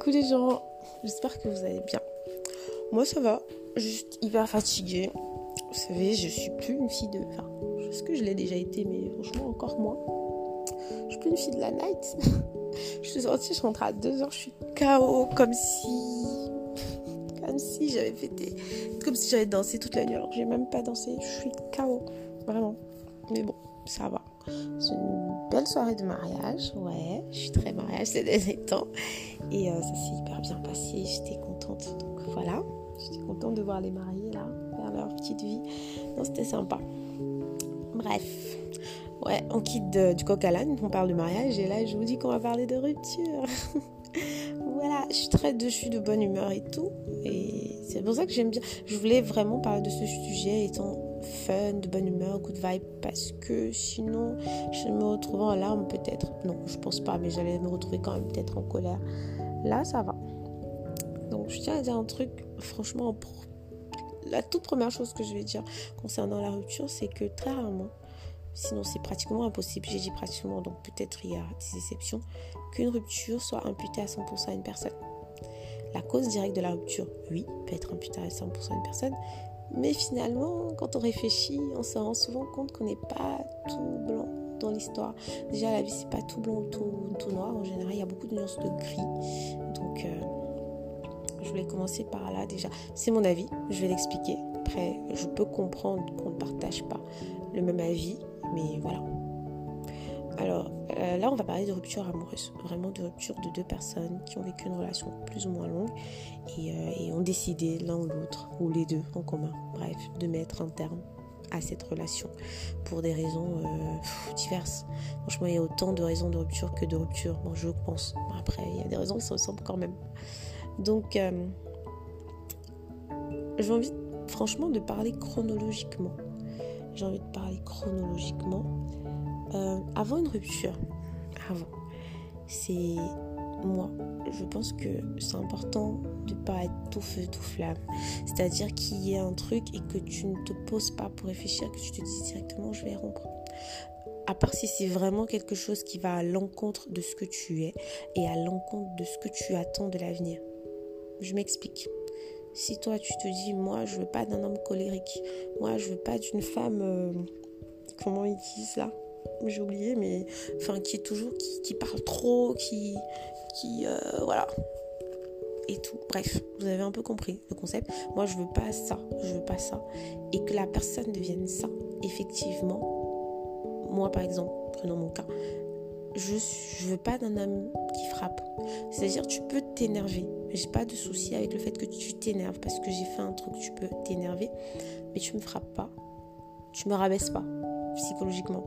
Coucou les gens, j'espère que vous allez bien. Moi ça va, juste hyper fatiguée. Vous savez, je suis plus une fille de. Enfin, je sais que je l'ai déjà été, mais franchement encore moins. Je suis plus une fille de la night. je suis sortie, je suis rentrée à 2h, je suis KO, comme si. Comme si j'avais des. Comme si j'avais dansé toute la nuit, alors que j'ai même pas dansé. Je suis KO, vraiment. Mais bon, ça va. Belle soirée de mariage, ouais. Je suis très mariage ces derniers temps. Et euh, ça s'est hyper bien passé, j'étais contente. Donc voilà, j'étais contente de voir les mariés là, faire leur petite vie. Non, c'était sympa. Bref, ouais, on quitte du coq à l'âne, on parle de mariage et là je vous dis qu'on va parler de rupture. voilà, je suis très de, de bonne humeur et tout. Et c'est pour ça que j'aime bien. Je voulais vraiment parler de ce sujet étant fun, de bonne humeur, good vibe, parce que sinon, je me retrouve en larmes peut-être. Non, je pense pas, mais j'allais me retrouver quand même peut-être en colère. Là, ça va. Donc, je tiens à dire un truc, franchement, la toute première chose que je vais dire concernant la rupture, c'est que très rarement, sinon c'est pratiquement impossible, j'ai dit pratiquement, donc peut-être il y a des exceptions, qu'une rupture soit imputée à 100% à une personne. La cause directe de la rupture, oui, peut être imputée à 100% à une personne, mais finalement, quand on réfléchit, on se rend souvent compte qu'on n'est pas tout blanc dans l'histoire. Déjà, la vie, c'est pas tout blanc ou tout, noir. En général, il y a beaucoup de nuances de gris. Donc, euh, je voulais commencer par là déjà. C'est mon avis, je vais l'expliquer. Après, je peux comprendre qu'on ne partage pas le même avis, mais voilà. Alors euh, là, on va parler de rupture amoureuse, vraiment de rupture de deux personnes qui ont vécu une relation plus ou moins longue et, euh, ont décidé l'un ou l'autre, ou les deux en commun, bref, de mettre un terme à cette relation pour des raisons euh, diverses. Franchement, il y a autant de raisons de rupture que de rupture, bon, je pense. Après, il y a des raisons qui se ressemblent quand même. Donc, j'ai envie, franchement, de parler chronologiquement. J'ai envie de parler chronologiquement euh, avant une rupture, avant, c'est moi, je pense que c'est important de pas être tout feu, tout flamme. C'est-à-dire qu'il y ait un truc et que tu ne te poses pas pour réfléchir, que tu te dis directement je vais rompre. À part si c'est vraiment quelque chose qui va à l'encontre de ce que tu es et à l'encontre de ce que tu attends de l'avenir. Je m'explique. Si toi tu te dis moi je veux pas d'un homme colérique, moi je veux pas d'une femme euh, comment ils disent là? J'ai oublié, mais enfin qui est toujours, qui, parle trop, qui, qui euh, voilà, et tout. Bref, vous avez un peu compris le concept. Moi, je veux pas ça, je veux pas ça, et que la personne devienne ça. Effectivement, moi par exemple, prenons mon cas, je je veux pas d'un homme qui frappe. C'est-à-dire, tu peux t'énerver. J'ai pas de souci avec le fait que tu t'énerves parce que j'ai fait un truc, tu peux t'énerver, mais tu me frappes pas, tu me rabaisses pas psychologiquement.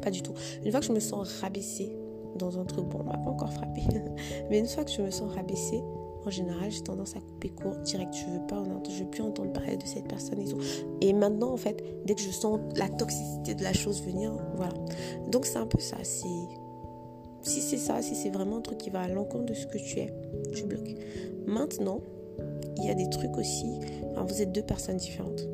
Pas du tout. Une fois que je me sens rabaissée dans un truc, bon, on m'a pas encore frappé, mais une fois que je me sens rabaissée, en général, j'ai tendance à couper court, direct. Je veux pas, je veux plus entendre parler de cette personne et tout. Et maintenant, en fait, dès que je sens la toxicité de la chose venir, voilà. Donc c'est un peu ça. Si c'est ça, si c'est vraiment un truc qui va à l'encontre de ce que tu es, tu bloques. Maintenant, il y a des trucs aussi. vous êtes deux personnes différentes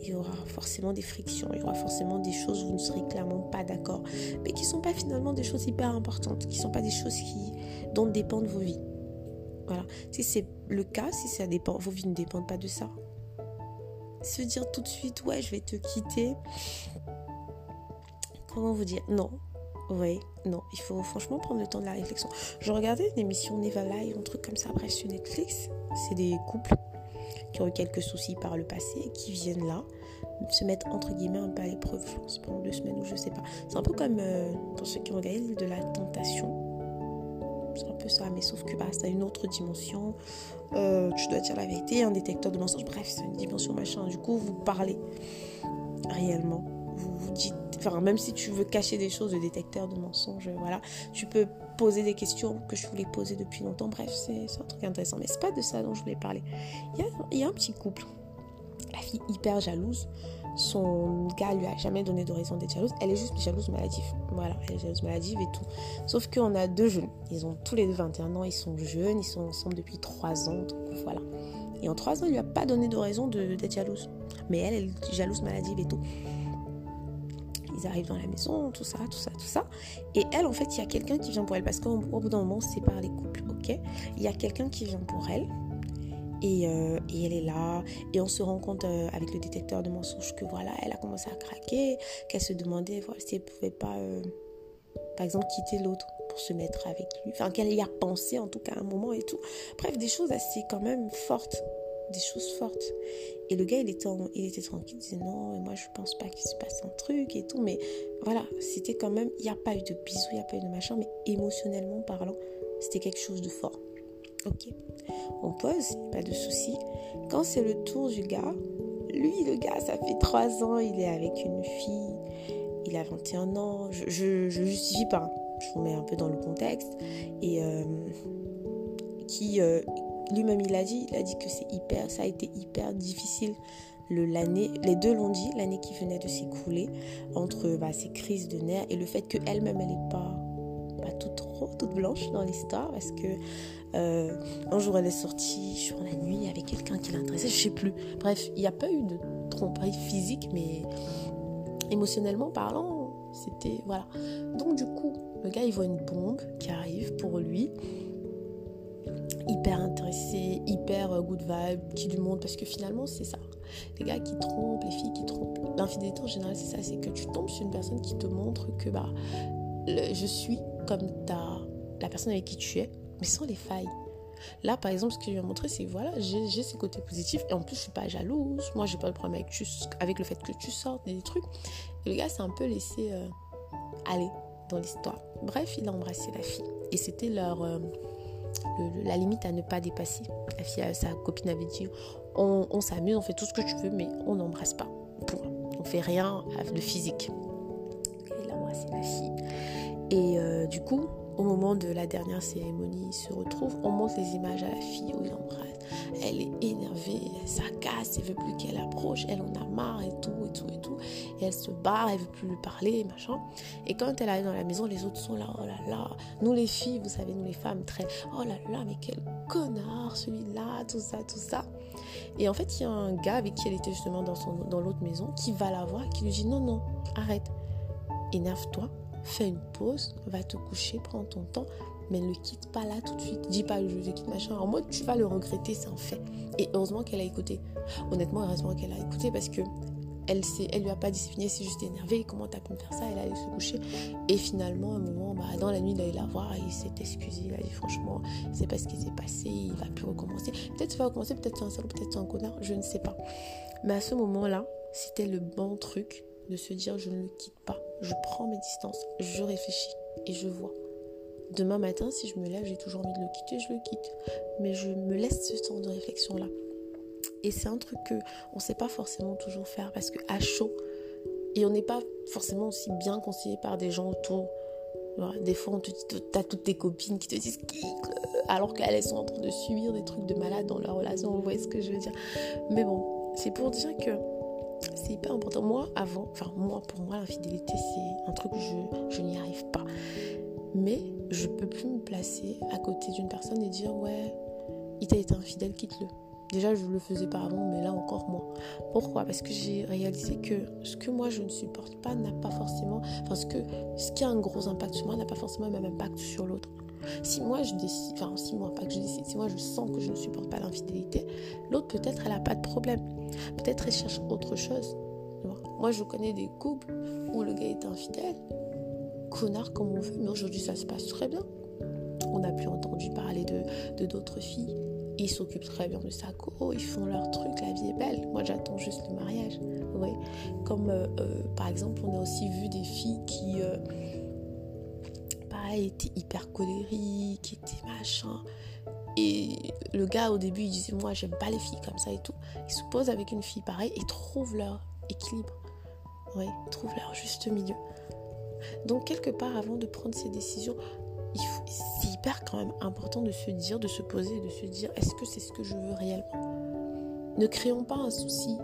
il y aura forcément des frictions, il y aura forcément des choses où vous ne serez clairement pas d'accord, mais qui ne sont pas finalement des choses hyper importantes, qui ne sont pas des choses qui, dont dépendent vos vies. Voilà. Si c'est le cas, si ça dépend, vos vies ne dépendent pas de ça, se dire tout de suite, ouais, je vais te quitter. Comment vous dire? Non. Oui, non, il faut franchement prendre le temps de la réflexion. Je regardais une émission Neva Live, un truc comme ça, bref, sur Netflix. C'est des couples qui ont eu quelques soucis par le passé, qui viennent là se mettre entre guillemets un peu à l'épreuve, pendant deux semaines ou je sais pas. C'est un peu comme euh, pour ceux qui ont regardé de la tentation. C'est un peu ça, mais sauf que bah, c'est une autre dimension. Euh, tu dois dire la vérité, un détecteur de mensonges, bref, c'est une dimension machin. Du coup, vous parlez réellement. Vous dites, enfin, même si tu veux cacher des choses, le détecteur de mensonges, voilà, tu peux poser des questions que je voulais poser depuis longtemps. Bref, c'est un truc intéressant. Mais c'est pas de ça dont je voulais parler. Il y a, un petit couple. La fille hyper jalouse. Son gars lui a jamais donné de raison d'être jalouse. Elle est juste jalouse maladive. Voilà, elle est jalouse maladive et tout. Sauf qu'on a deux jeunes. Ils ont tous les deux 21 ans. Ils sont jeunes. Ils sont ensemble depuis 3 ans. Voilà. Et en 3 ans, il lui a pas donné de raison d'être jalouse. Mais elle, elle est jalouse maladive et tout ils arrivent dans la maison, tout ça, tout ça, tout ça. Et elle, en fait, il y a quelqu'un qui vient pour elle parce qu'au bout d'un moment, c'est par les couples, ok? Il y a quelqu'un qui vient pour elle. Et, euh, elle est là, et on se rend compte euh, avec le détecteur de mensonges que voilà, elle a commencé à craquer, qu'elle se demandait voilà, si elle pouvait pas, euh, par exemple, quitter l'autre pour se mettre avec lui. Enfin, qu'elle y a pensé en tout cas à un moment et tout. Bref, des choses assez quand même fortes des choses fortes. Et le gars, il était, il était tranquille, il disait non, moi je pense pas qu'il se passe un truc et tout. Mais voilà, c'était quand même, il n'y a pas eu de bisous, il n'y a pas eu de machin, mais émotionnellement parlant, c'était quelque chose de fort. Ok, on pose, pas de souci. Quand c'est le tour du gars, lui, le gars, ça fait trois ans, il est avec une fille, il a 21 ans. Je, je, justifie pas, je vous mets un peu dans le contexte. Et euh, qui, euh, lui-même il a dit, il a dit que c'est hyper, ça a été hyper difficile. Le, l'année, les deux l'ont dit, l'année qui venait de s'écouler, entre bah, ces crises de nerfs et le fait qu'elle-même elle n'est pas, pas toute toute blanche dans l'histoire, parce que euh, un jour elle est sortie sur la nuit avec quelqu'un qui l'intéressait, je sais plus. Bref, il n'y a pas eu de tromperie physique, mais émotionnellement parlant, c'était voilà. Donc du coup, le gars il voit une bombe qui arrive pour lui hyper euh, good vibe, qui lui montre, parce que finalement c'est ça. Les gars qui trompent, les filles qui trompent. L'infidélité en général c'est ça, c'est que tu tombes sur une personne qui te montre que bah je suis comme ta, la personne avec qui tu es, mais sans les failles. Là, par exemple, ce que je lui ai montré, c'est voilà, j'ai ces côtés positifs et en plus, je suis pas jalouse. Moi, j'ai pas de problème avec, avec le fait que tu sortes des trucs. Et le gars s'est un peu laissé euh, aller dans l'histoire. Bref, il a embrassé la fille et c'était leur, euh, la limite à ne pas dépasser. Sa copine avait dit on, s'amuse, on fait tout ce que tu veux, mais on n'embrasse pas. On fait rien de physique. Il a embrassé la fille. Et euh, du coup, au moment de la dernière cérémonie, ils se retrouvent. On montre les images à la fille où ils embrassent. Elle est énervée, elle s'agace, elle veut plus qu'elle approche, elle en a marre et tout, et tout, et tout. Et elle se barre, elle veut plus lui parler, machin. Et quand elle arrive dans la maison, les autres sont là, oh là là. Nous les filles, vous savez, nous les femmes, très, oh là là, mais quel connard celui-là, tout ça, tout ça. Et en fait, il y a un gars avec qui elle était justement dans, dans l'autre maison qui va la voir, qui lui dit non, non, arrête, énerve-toi, fais une pause, va te coucher, prends ton temps, mais ne le quitte pas là tout de suite. Dis pas je te quitte machin. En mode tu vas le regretter, c'est un fait. Et heureusement qu'elle a écouté. Honnêtement, heureusement qu'elle a écouté parce que elle, elle lui a pas dit c'est juste énervé, comment t'as pu me faire ça, elle allait se coucher. Et finalement, à un moment, bah, dans la nuit, il allé la voir et il s'est excusé. Il a dit franchement, c'est pas ce qui s'est passé, il va plus recommencer. Peut-être qu'il va recommencer, peut-être c'est un salaud, peut-être c'est un connard, je ne sais pas. Mais à ce moment-là, c'était le bon truc de se dire je ne le quitte pas. Je prends mes distances, je réfléchis et je vois. Demain matin, si je me lève, j'ai toujours envie de le quitter, je le quitte. Mais je me laisse ce temps de réflexion-là. Et c'est un truc que on ne sait pas forcément toujours faire parce que à chaud, et on n'est pas forcément aussi bien conseillé par des gens autour. des fois, on te dit, t'as toutes tes copines qui te disent alors qu'elles sont en train de subir des trucs de malade dans leur relation. Vous voyez ce que je veux dire Mais bon, c'est pour dire que c'est hyper important. Moi, avant, enfin, moi, pour moi, l'infidélité, c'est un truc que je, je n'y arrive pas. Mais je peux plus me placer à côté d'une personne et dire, ouais, il t'a été infidèle, quitte-le. Déjà, je le faisais pas avant, mais là encore moins. Pourquoi? Parce que j'ai réalisé que ce que moi je ne supporte pas n'a pas forcément. Parce que ce qui a un gros impact sur moi n'a pas forcément le même impact sur l'autre. Si moi je décide, enfin, si moi pas que je décide, si moi je sens que je ne supporte pas l'infidélité, l'autre peut-être elle a pas de problème. Peut-être elle cherche autre chose. Moi je connais des couples où le gars est infidèle, connard comme on veut, mais aujourd'hui ça se passe très bien. On a plus entendu parler de d'autres filles ils s'occupent très bien de sa co, ils font leur truc, la vie est belle. Moi, j'attends juste le mariage. Oui. Comme euh, euh, par exemple, on a aussi vu des filles qui, euh, pareil, étaient hyper colériques, étaient machin. Et le gars, au début, il disait Moi, j'aime pas les filles comme ça et tout. Ils se posent avec une fille pareille et trouvent leur équilibre. Oui, trouvent leur juste milieu. Donc, quelque part, avant de prendre ces décisions, c'est hyper quand même important de se dire, de se poser, de se dire est-ce que c'est ce que je veux réellement? Ne créons pas un souci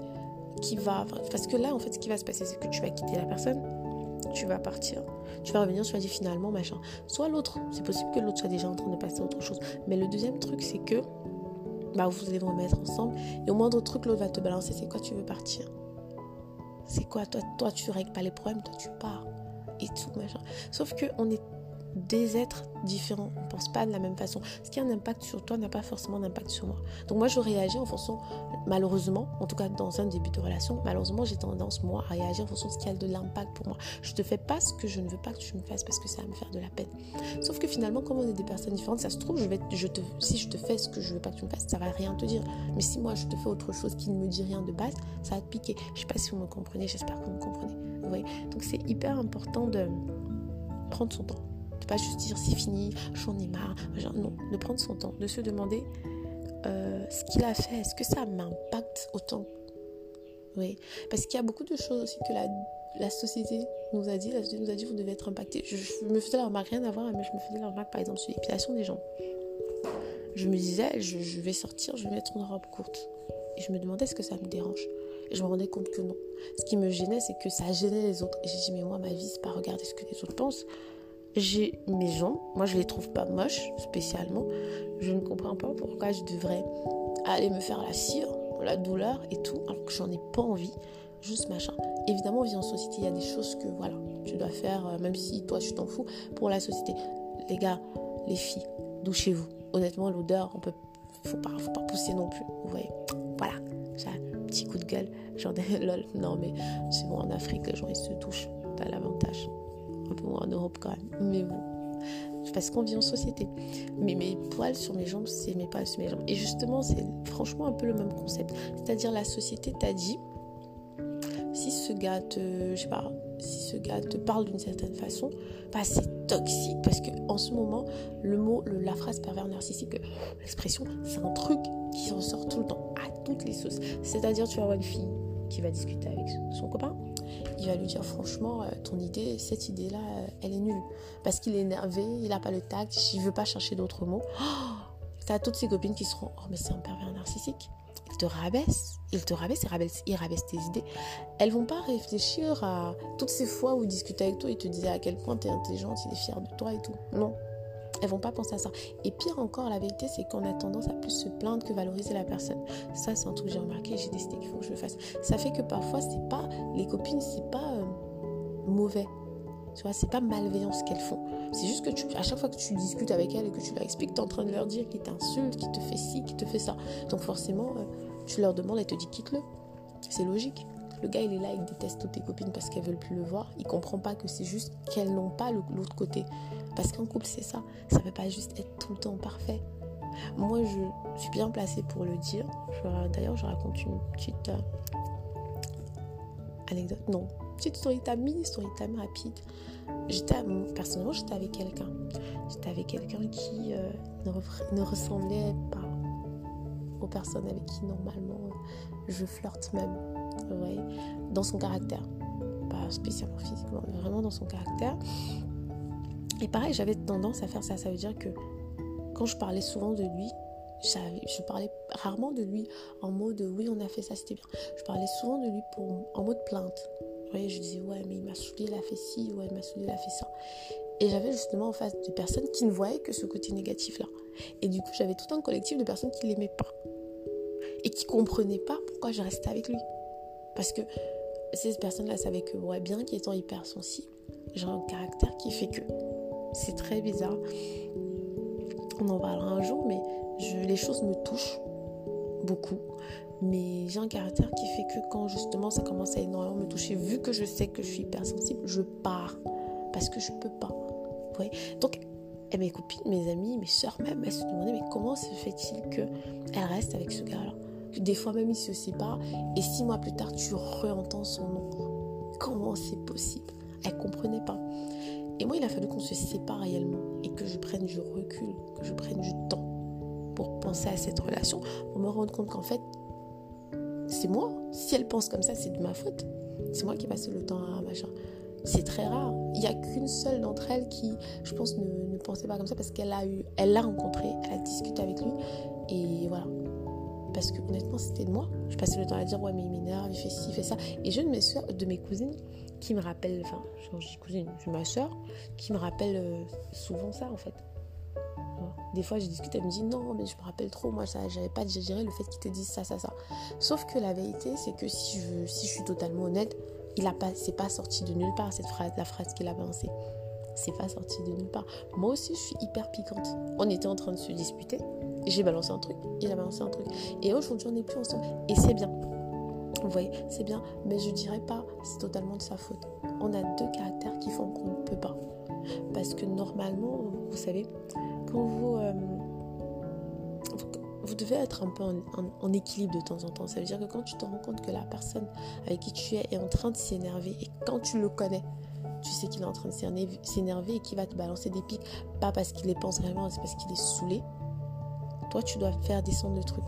qui va. Parce que là, en fait, ce qui va se passer, c'est que tu vas quitter la personne, tu vas partir, tu vas revenir, tu vas dire finalement, machin. Soit l'autre, c'est possible que l'autre soit déjà en train de passer à autre chose. Mais le deuxième truc, c'est que bah, vous allez vous remettre ensemble et au moindre truc, l'autre va te balancer c'est quoi, tu veux partir? C'est quoi? Toi, toi, tu règles pas les problèmes, toi, tu pars et tout, machin. Sauf que on est des êtres différents. On pense pas de la même façon. Ce qui a un impact sur toi n'a pas forcément d'impact sur moi. Donc moi, je réagis en fonction, malheureusement, en tout cas dans un début de relation, malheureusement, j'ai tendance, moi, à réagir en fonction de ce qui a de l'impact pour moi. Je te fais pas ce que je ne veux pas que tu me fasses parce que ça va me faire de la peine. Sauf que finalement, comme on est des personnes différentes, ça se trouve, je vais, si je te fais ce que je veux pas que tu me fasses, ça va rien te dire. Mais si moi, je te fais autre chose qui ne me dit rien de base, ça va te piquer. Je sais pas si vous me comprenez, j'espère que vous me comprenez. Donc c'est hyper important de prendre son temps pas juste dire c'est fini, j'en ai marre. non, de prendre son temps, de se demander euh, ce qu'il a fait, est-ce que ça m'impacte autant? Oui, parce qu'il y a beaucoup de choses aussi que la, la société nous a dit. La société nous a dit vous devez être impacté. Je, me faisais la remarque, rien à voir, mais je me faisais la remarque par exemple sur l'épilation des gens. Je me disais, je, je vais sortir, je vais mettre une robe courte. Et je me demandais est-ce que ça me dérange? Et je me rendais compte que non. Ce qui me gênait, c'est que ça gênait les autres. Et j'ai dit, mais moi, ma vie, c'est pas regarder ce que les autres pensent j'ai mes jambes, moi je les trouve pas moches spécialement. Je ne comprends pas pourquoi je devrais aller me faire la cire, la douleur et tout, alors que j'en ai pas envie. Juste machin. Évidemment, on vit en société, il y a des choses que voilà, tu dois faire, euh, même si toi tu t'en fous, pour la société. Les gars, les filles, douchez-vous. Honnêtement, l'odeur, on peut, faut pas, faut pas pousser non plus. Vous voyez, voilà, petit coup de gueule. Ai lol. Non, mais c'est bon, en Afrique, les gens ils se touchent. T'as l'avantage en Europe quand même. Mais bon, parce qu'on vit en société. Mais mes poils sur mes jambes, c'est mes poils sur mes jambes. Et justement, c'est franchement un peu le même concept. C'est-à-dire la société t'a dit, si ce gars te, je sais pas, si ce gars te parle d'une certaine façon, bah c'est toxique parce que en ce moment, le mot, la phrase pervers narcissique, l'expression, c'est un truc qui ressort tout le temps, à toutes les sauces. C'est-à-dire, tu vas avoir une fille qui va discuter avec son copain, il va lui dire franchement, euh, ton idée, cette idée-là, euh, elle est nulle. Parce qu'il est énervé, il n'a pas le tact, il ne veut pas chercher d'autres mots. Oh, tu as toutes ses copines qui seront, oh mais c'est un pervers narcissique. Te rabaisse, il te rabaisse, il rabaisse, tes idées. Elles vont pas réfléchir à toutes ces fois où il discute avec toi, il te disait à quel point tu es intelligente, il est fier de toi et tout. Non, elles vont pas penser à ça. Et pire encore, la vérité, c'est qu'on a tendance à plus se plaindre que valoriser la personne. Ça, c'est un truc que j'ai remarqué, j'ai décidé qu'il faut que je le fasse. Ça fait que parfois, c'est pas les copines, c'est pas euh, mauvais. Tu vois, c'est pas malveillant ce qu'elles font. C'est juste que tu, à chaque fois que tu discutes avec elles et que tu leur expliques, tu es en train de leur dire qu'ils t'insultent, qu'ils te fait ci, qu'ils te fait ça. Donc forcément, euh, tu leur demandes, elles te disent quitte-le. C'est logique. Le gars, il est là, il déteste toutes tes copines parce qu'elles veulent plus le voir. Il comprend pas que c'est juste qu'elles n'ont pas l'autre côté. Parce qu'en couple, c'est ça. Ça ne peut pas juste être tout le temps parfait. Moi, je suis bien placée pour le dire. D'ailleurs, je raconte une petite euh, anecdote. Non, petite story time, mini story time rapide. J'étais, personnellement, j'étais avec quelqu'un. J'étais avec quelqu'un qui euh, ne, ressemblait pas aux personnes avec qui normalement je flirte même dans son caractère. Pas spécialement physiquement, mais vraiment dans son caractère. Et pareil, j'avais tendance à faire ça. Ça veut dire que quand je parlais souvent de lui, je parlais rarement de lui en mode oui, on a fait ça, c'était bien. Je parlais souvent de lui pour, en mode plainte. Je disais ouais, mais il m'a saoulé, il a fait ci, ouais, il m'a saoulé, il a fait ça. Et j'avais justement en face de personnes qui ne voyaient que ce côté négatif-là. Et du coup, j'avais tout un collectif de personnes qui l'aimaient pas. Et qui comprenaient pas pourquoi je restais avec lui. Parce que ces personnes-là savaient que, ouais, bien qu'étant hypersensible, j'ai un caractère qui fait que. C'est très bizarre. On en parlera un jour, mais je, les choses me touchent beaucoup. Mais j'ai un caractère qui fait que quand justement ça commence à énormément me toucher, vu que je sais que je suis hypersensible, je pars. Parce que je peux pas. Ouais. Donc, et mes copines, mes amis, mes soeurs même, elles se demandaient mais comment se fait-il qu'elle reste avec ce gars-là? Des fois même ils se séparent et six mois plus tard tu re-entends son nom. Comment c'est possible? Elle comprenait pas. Et moi il a fallu qu'on se sépare réellement et que je prenne du recul, que je prenne du temps pour penser à cette relation, pour me rendre compte qu'en fait c'est moi. Si elle pense comme ça, c'est de ma faute. C'est moi qui passe le temps à machin. C'est très rare. Il n'y a qu'une seule d'entre elles qui, je pense, ne, pensait pas comme ça parce qu'elle a eu, elle l'a rencontré, elle a discuté avec lui et voilà parce que honnêtement c'était de moi. Je passais le temps à dire ouais mais il m'énerve, il fait ci, il fait ça. Et une de mes soeurs, de mes cousines qui me rappelle, enfin je dis cousine, j'ai ma soeur qui me rappelle euh, souvent ça en fait. Des fois je discute, elle me dit non mais je me rappelle trop, moi j'avais pas digéré le fait qu'il te dise ça, ça, ça. Sauf que la vérité c'est que si je, suis totalement honnête, il a pas, c'est pas sorti de nulle part cette phrase, la phrase qu'il a pensée. C'est pas sorti de nulle part. Moi aussi, je suis hyper piquante. On était en train de se disputer. J'ai balancé un truc, il a balancé un truc. Et aujourd'hui, on n'est plus ensemble. Et c'est bien. Vous voyez, c'est bien. Mais je dirais pas, c'est totalement de sa faute. On a deux caractères qui font qu'on ne peut pas. Parce que normalement, vous savez, quand vous, euh, vous, devez être un peu en, équilibre de temps en temps. Ça veut dire que quand tu te rends compte que la personne avec qui tu es est en train de s'énerver et quand tu le connais, tu sais qu'il est en train de s'énerver et qu'il va te balancer des pics, pas parce qu'il les pense vraiment, c'est parce qu'il est saoulé. Toi, tu dois faire descendre le truc.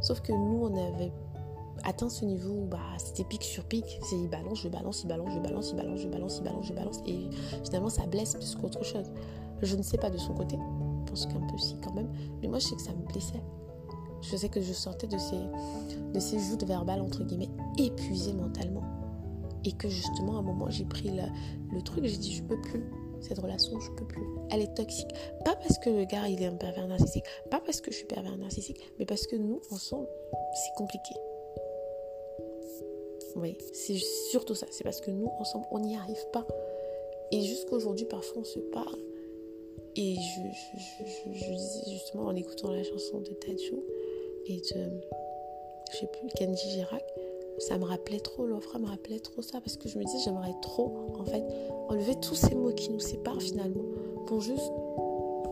Sauf que nous, on avait atteint ce niveau où bah, c'était pic sur pic. C'est il balance, je balance, il balance, je balance, il balance, je balance, il balance, je balance. Et finalement, ça blesse plus qu'autre chose. Je ne sais pas de son côté. Je pense qu'un peu si quand même. Mais moi, je sais que ça me blessait. Je sais que je sortais de ces, de ces joutes verbales, entre guillemets, épuisée mentalement. Et que justement, à un moment, j'ai pris le, le truc, j'ai dit, je peux plus cette relation, je peux plus. Elle est toxique. Pas parce que le gars, il est un pervers narcissique. Pas parce que je suis pervers narcissique. Mais parce que nous, ensemble, c'est compliqué. Oui, c'est surtout ça. C'est parce que nous, ensemble, on n'y arrive pas. Et jusqu'aujourd'hui, parfois, on se parle. Et je, je, disais justement en écoutant la chanson de Tadjou et de, je sais plus, Kenji Girac, ça me rappelait trop, l'offre me rappelait trop ça parce que je me disais, j'aimerais trop, en fait, enlever tous ces mots qui nous séparent finalement pour juste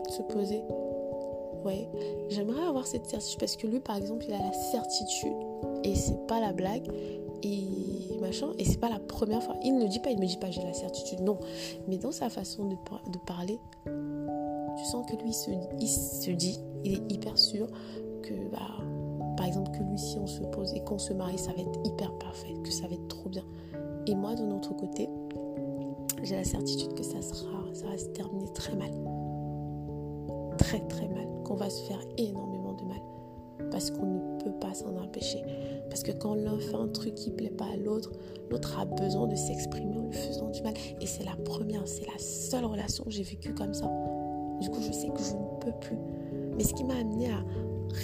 se poser. Ouais, j'aimerais avoir cette certitude parce que lui, par exemple, il a la certitude et c'est pas la blague et machin. Et c'est pas la première fois. Il ne dit pas, il me dit pas, j'ai la certitude. Non. Mais dans sa façon de, parler, tu sens que lui, il se dit, il est hyper sûr que, bah, par exemple, que lui, si on se pose et qu'on se marie, ça va être hyper parfait, que ça va être trop bien. Et moi, de notre côté, j'ai la certitude que ça sera, ça va se terminer très mal. Très, très mal. Qu'on va se faire énormément de mal. Parce qu'on ne peut pas s'en empêcher. Parce que quand l'un fait un truc qui plaît pas à l'autre, l'autre a besoin de s'exprimer en lui faisant du mal. Et c'est la première, c'est la seule relation que j'ai vécue comme ça. Du coup, je sais que je ne peux plus. Mais ce qui m'a amené à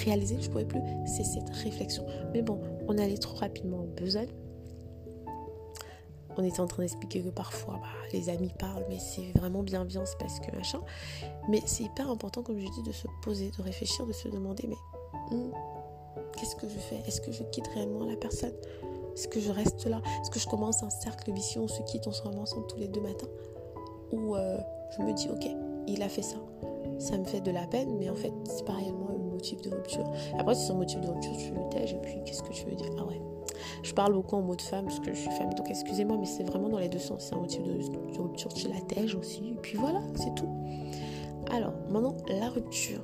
réaliser que je ne pouvais plus, c'est cette réflexion. Mais bon, on allait trop rapidement en besogne. On était en train d'expliquer que parfois, bah, les amis parlent, mais c'est vraiment bienveillance parce que machin. Mais c'est hyper important, comme je dis, de se poser, de réfléchir, de se demander, mais hmm, Qu'est-ce que je fais? Est-ce que je quitte réellement la personne? Est-ce que je reste là? Est-ce que je commence un cercle vicieux On se quitte, on se remet ensemble tous les deux matins? Ou euh, je me dis, ok, il a fait ça. Ça me fait de la peine, mais en fait, c'est pas réellement un motif de rupture. Après, si c'est un motif de rupture, tu le tèges, et puis qu'est-ce que tu veux dire? Ah ouais. Je parle beaucoup en mot de femme parce que je suis femme, donc excusez-moi, mais c'est vraiment dans les deux sens. C'est un motif de, rupture, tu la tèges aussi, et puis voilà, c'est tout. Alors, maintenant, la rupture.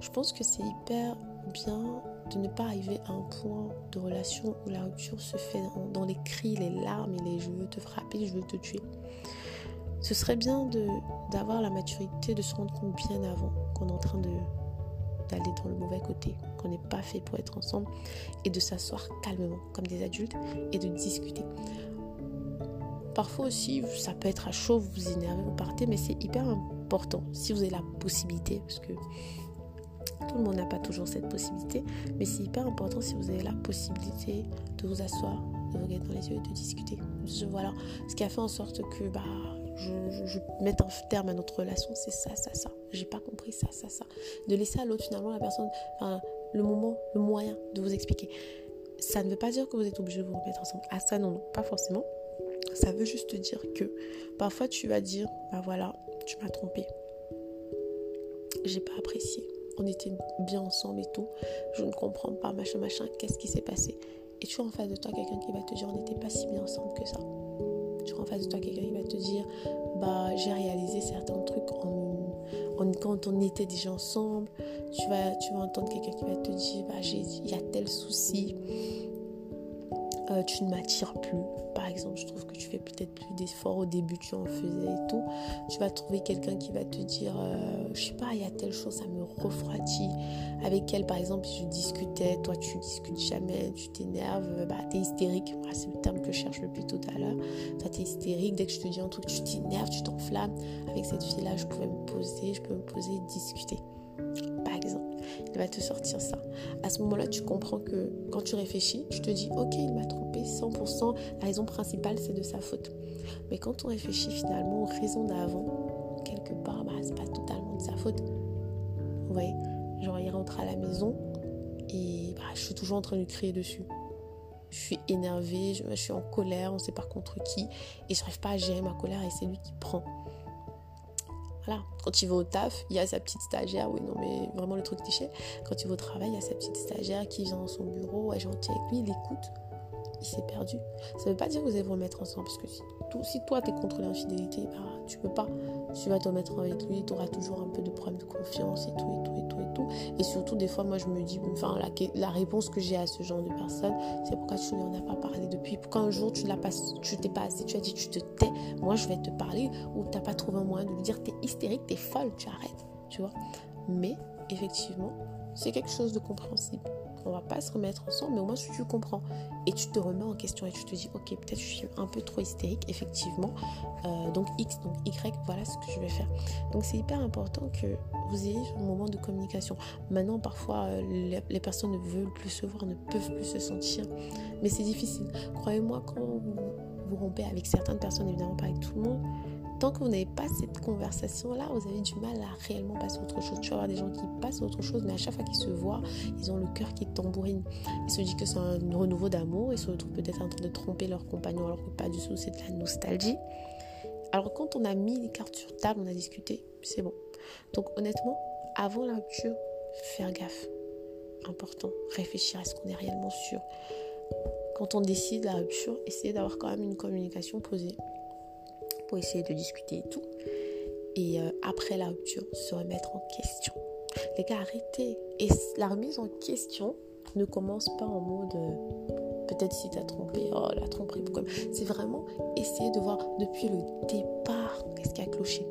Je pense que c'est hyper bien de ne pas arriver à un point de relation où la rupture se fait dans, les cris, les larmes et les je veux te frapper, je veux te tuer. Ce serait bien d'avoir la maturité de se rendre compte bien avant qu'on est en train d'aller dans le mauvais côté, qu'on n'est pas fait pour être ensemble et de s'asseoir calmement comme des adultes et de discuter. Parfois aussi, ça peut être à chaud, vous vous énervez, vous partez, mais c'est hyper important si vous avez la possibilité, parce que tout le monde n'a pas toujours cette possibilité, mais c'est hyper important si vous avez la possibilité de vous asseoir, de vous regarder dans les yeux et de discuter. voilà, ce qui a fait en sorte que bah, je, mette un terme à notre relation, c'est ça, ça, ça. J'ai pas compris ça, ça, ça. De laisser à l'autre finalement la personne, le moment, le moyen de vous expliquer. Ça ne veut pas dire que vous êtes obligé de vous remettre ensemble. Ah ça non, non, pas forcément. Ça veut juste dire que parfois tu vas dire, bah voilà, tu m'as trompé. J'ai pas apprécié on était bien ensemble et tout. Je ne comprends pas, machin, machin, qu'est-ce qui s'est passé Et tu as en face de toi quelqu'un qui va te dire, on n'était pas si bien ensemble que ça. Tu as en face de toi quelqu'un qui va te dire, bah j'ai réalisé certains trucs quand on était déjà ensemble. Tu vas, tu vas entendre quelqu'un qui va te dire, bah il y a tel souci. Euh, tu ne m'attires plus. Par exemple, je trouve que tu fais peut-être plus d'efforts au début, tu en faisais et tout. Tu vas trouver quelqu'un qui va te dire, euh, je sais pas, il y a telle chose, ça me refroidit. Avec elle, par exemple, je discutais, toi tu discutes jamais, tu t'énerves, bah t'es hystérique. Ah, c'est le terme que je cherche depuis tout à l'heure. Toi t'es hystérique, dès que je te dis un truc, tu t'énerves, tu t'enflammes. Avec cette fille-là, je pouvais me poser, je peux me poser discuter. Il va te sortir ça. À ce moment-là, tu comprends que quand tu réfléchis, tu te dis, ok, il m'a trompé 100%, la raison principale, c'est de sa faute. Mais quand on réfléchit finalement aux raisons d'avant, quelque part, bah, c'est pas totalement de sa faute. Vous voyez, genre il rentre à la maison et bah, je suis toujours en train de lui crier dessus. Je suis énervée, je, suis en colère, on sait pas contre qui et je n'arrive pas à gérer ma colère et c'est lui qui prend. Quand il va au taf, il y a sa petite stagiaire, oui non mais vraiment le truc cliché, quand il va au travail, il y a sa petite stagiaire qui vient dans son bureau, elle est gentille avec lui, il écoute il s'est perdu. Ça ne veut pas dire que vous allez vous remettre ensemble, parce que si, si toi tu es contre l'infidélité, bah, tu peux pas. Tu vas te mettre avec lui, tu auras toujours un peu de problème de confiance et tout, et tout, et tout, et tout. Et surtout, des fois, moi, je me dis, enfin, la, réponse que j'ai à ce genre de personnes, c'est pourquoi tu n'en as pas parlé depuis? Pourquoi un jour tu l'as pas, tu t'es pas assez, tu as dit, tu te tais, moi, je vais te parler, ou tu n'as pas trouvé un moyen de lui dire, tu es hystérique, tu es folle, tu arrêtes, tu vois? Mais, effectivement, c'est quelque chose de compréhensible on va pas se remettre ensemble, mais au moins tu comprends et tu te remets en question et tu te dis, ok, peut-être je suis un peu trop hystérique, effectivement. Euh, donc X, donc Y, voilà ce que je vais faire. Donc c'est hyper important que vous ayez un moment de communication. Maintenant, parfois, euh, les, personnes ne veulent plus se voir, ne peuvent plus se sentir, mais c'est difficile. Croyez-moi, quand vous rompez avec certaines personnes, évidemment pas avec tout le monde, tant que vous n'avez pas cette conversation-là, vous avez du mal à réellement passer à autre chose. Tu vas avoir des gens qui passent à autre chose, mais à chaque fois qu'ils se voient, ils ont le cœur qui tambourine. Ils se disent que c'est un renouveau d'amour, ils se retrouvent peut-être en train de tromper leur compagnon, alors que pas du tout, c'est de la nostalgie. Alors quand on a mis les cartes sur table, on a discuté, c'est bon. Donc honnêtement, avant la rupture, faire gaffe. Important. Réfléchir, est-ce qu'on est réellement sûr Quand on décide la rupture, essayer d'avoir quand même une communication posée pour essayer de discuter et tout. Et euh, après la rupture, se remettre en question. Les gars, arrêtez. Et la remise en question ne commence pas en mode euh, peut-être si t'as trompé, oh la tromperie, pourquoi C'est vraiment essayer de voir depuis le départ qu'est-ce qui a cloché.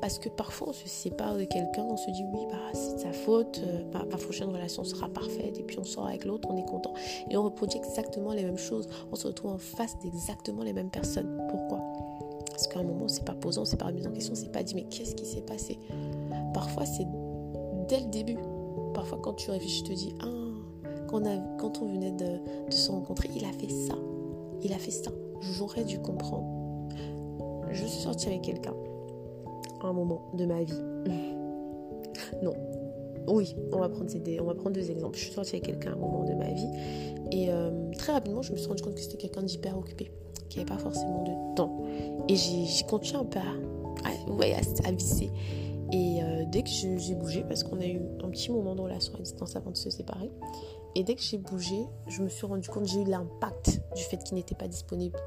Parce que parfois on se sépare de quelqu'un, on se dit oui, bah c'est de sa faute, euh, bah, ma prochaine relation sera parfaite, et puis on sort avec l'autre, on est content. Et on reproduit exactement les mêmes choses. On se retrouve en face d'exactement les mêmes personnes. Pourquoi? Parce qu'à un moment, c'est pas posant, c'est pas remis en question, c'est pas dit mais qu'est-ce qui s'est passé? Parfois, c'est dès le début. Parfois, quand tu réfléchis, tu te dis ah, quand on, venait de, se rencontrer, il a fait ça, il a fait ça. J'aurais dû comprendre. Je suis sortie avec quelqu'un à un moment de ma vie. non, oui, on va, prendre deux exemples. Je suis sortie avec quelqu'un à un moment de ma vie et euh, très rapidement, je me suis rendu compte que c'était quelqu'un d'hyper occupé qui n'avait pas forcément de temps. Et j'ai continué un peu à, à, visser. Et euh, dès que j'ai bougé, parce qu'on a eu un petit moment de relation à distance avant de se séparer, et dès que j'ai bougé, je me suis rendu compte, j'ai eu l'impact du fait qu'il n'était pas disponible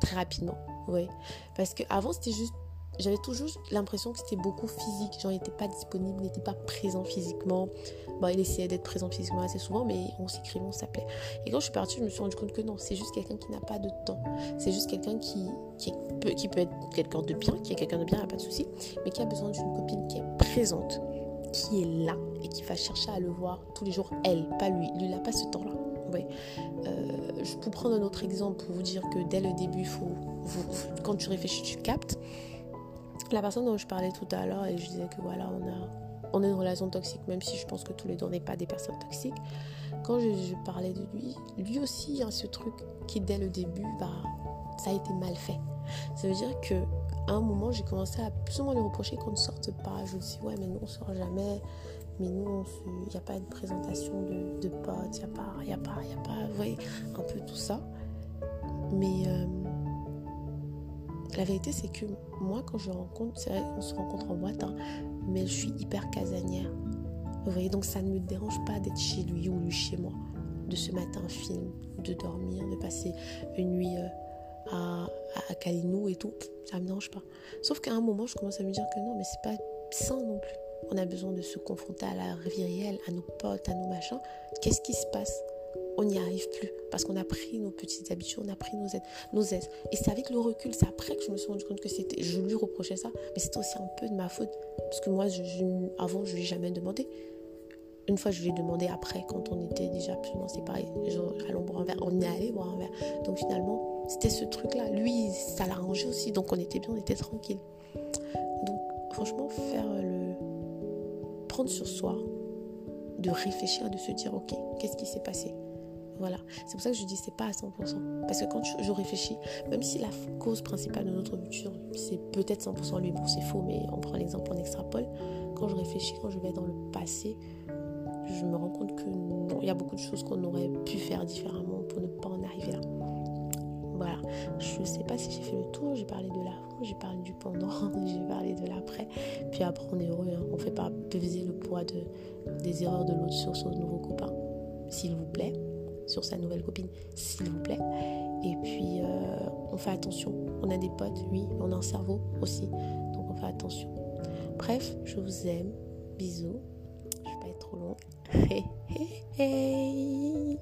très rapidement. Ouais. Parce qu'avant, c'était juste j'avais toujours l'impression que c'était beaucoup physique. Genre, il n'était pas disponible, n'était pas présent physiquement. Bon, il essayait d'être présent physiquement assez souvent, mais on s'écrivait, on s'appelait. Et quand je suis partie, je me suis rendu compte que non, c'est juste quelqu'un qui n'a pas de temps. C'est juste quelqu'un qui, qui, peut, qui peut être quelqu'un de bien, qui est quelqu'un de bien, il n'y a pas de souci, mais qui a besoin d'une copine qui est présente, qui est là et qui va chercher à le voir tous les jours, elle, pas lui. Lui, il n'a pas ce temps-là. Ouais. Euh, je peux prendre un autre exemple pour vous dire que dès le début, faut, quand tu réfléchis, tu captes la personne dont je parlais tout à l'heure et je disais que voilà, on a, on une relation toxique, même si je pense que tous les deux n'est pas des personnes toxiques. Quand je, parlais de lui, lui aussi, a ce truc qui dès le début, bah, ça a été mal fait. Ça veut dire que à un moment, j'ai commencé à plus ou moins lui reprocher qu'on ne sorte pas. Je suis dit, ouais, mais nous, on sort jamais. Mais nous, il n'y a pas de présentation de, de potes, il n'y a pas, il n'y a pas, il n'y a pas, vous voyez, un peu tout ça. Mais euh, la vérité, c'est que moi, quand je rencontre, c'est vrai qu'on se rencontre en boîte, hein, mais je suis hyper casanière. Vous voyez, donc ça ne me dérange pas d'être chez lui ou lui chez moi, de se mettre un film, de dormir, de passer une nuit euh, à, à, Kalinou et tout. Ça me dérange pas. Sauf qu'à un moment, je commence à me dire que non, mais c'est pas sain non plus. On a besoin de se confronter à la vie réelle, à nos potes, à nos machins. Qu'est-ce qui se passe? On n'y arrive plus parce qu'on a pris nos petites habitudes, on a pris nos aides. Et c'est avec le recul, c'est après que je me suis rendu compte que c'était, je lui reprochais ça, mais c'était aussi un peu de ma faute parce que moi, je, avant, je lui ai jamais demandé. Une fois, je lui ai demandé après, quand on était déjà moins séparés, genre, allons boire un verre, on est allé boire un verre. Donc finalement, c'était ce truc-là. Lui, ça l'arrangeait aussi, donc on était bien, on était tranquille. Donc franchement, faire le prendre sur soi, de réfléchir, de se dire, ok, qu'est-ce qui s'est passé? Voilà, c'est pour ça que je dis c'est pas à 100%. Parce que quand je, réfléchis, même si la cause principale de notre rupture, c'est peut-être 100% lui, bon c'est faux, mais on prend l'exemple, on extrapole. Quand je réfléchis, quand je vais dans le passé, je me rends compte que non, il y a beaucoup de choses qu'on aurait pu faire différemment pour ne pas en arriver là. Voilà, je ne sais pas si j'ai fait le tour, j'ai parlé de l'avant, j'ai parlé du pendant, j'ai parlé de l'après. Puis après, on est heureux, hein. on ne fait pas peser le poids de, des erreurs de l'autre sur son nouveau copain, s'il vous plaît sur sa nouvelle copine, s'il vous plaît. Et puis, euh, on fait attention. On a des potes, oui, on a un cerveau aussi. Donc, on fait attention. Bref, je vous aime. Bisous. Je vais pas être trop long. Hey, hey, hey.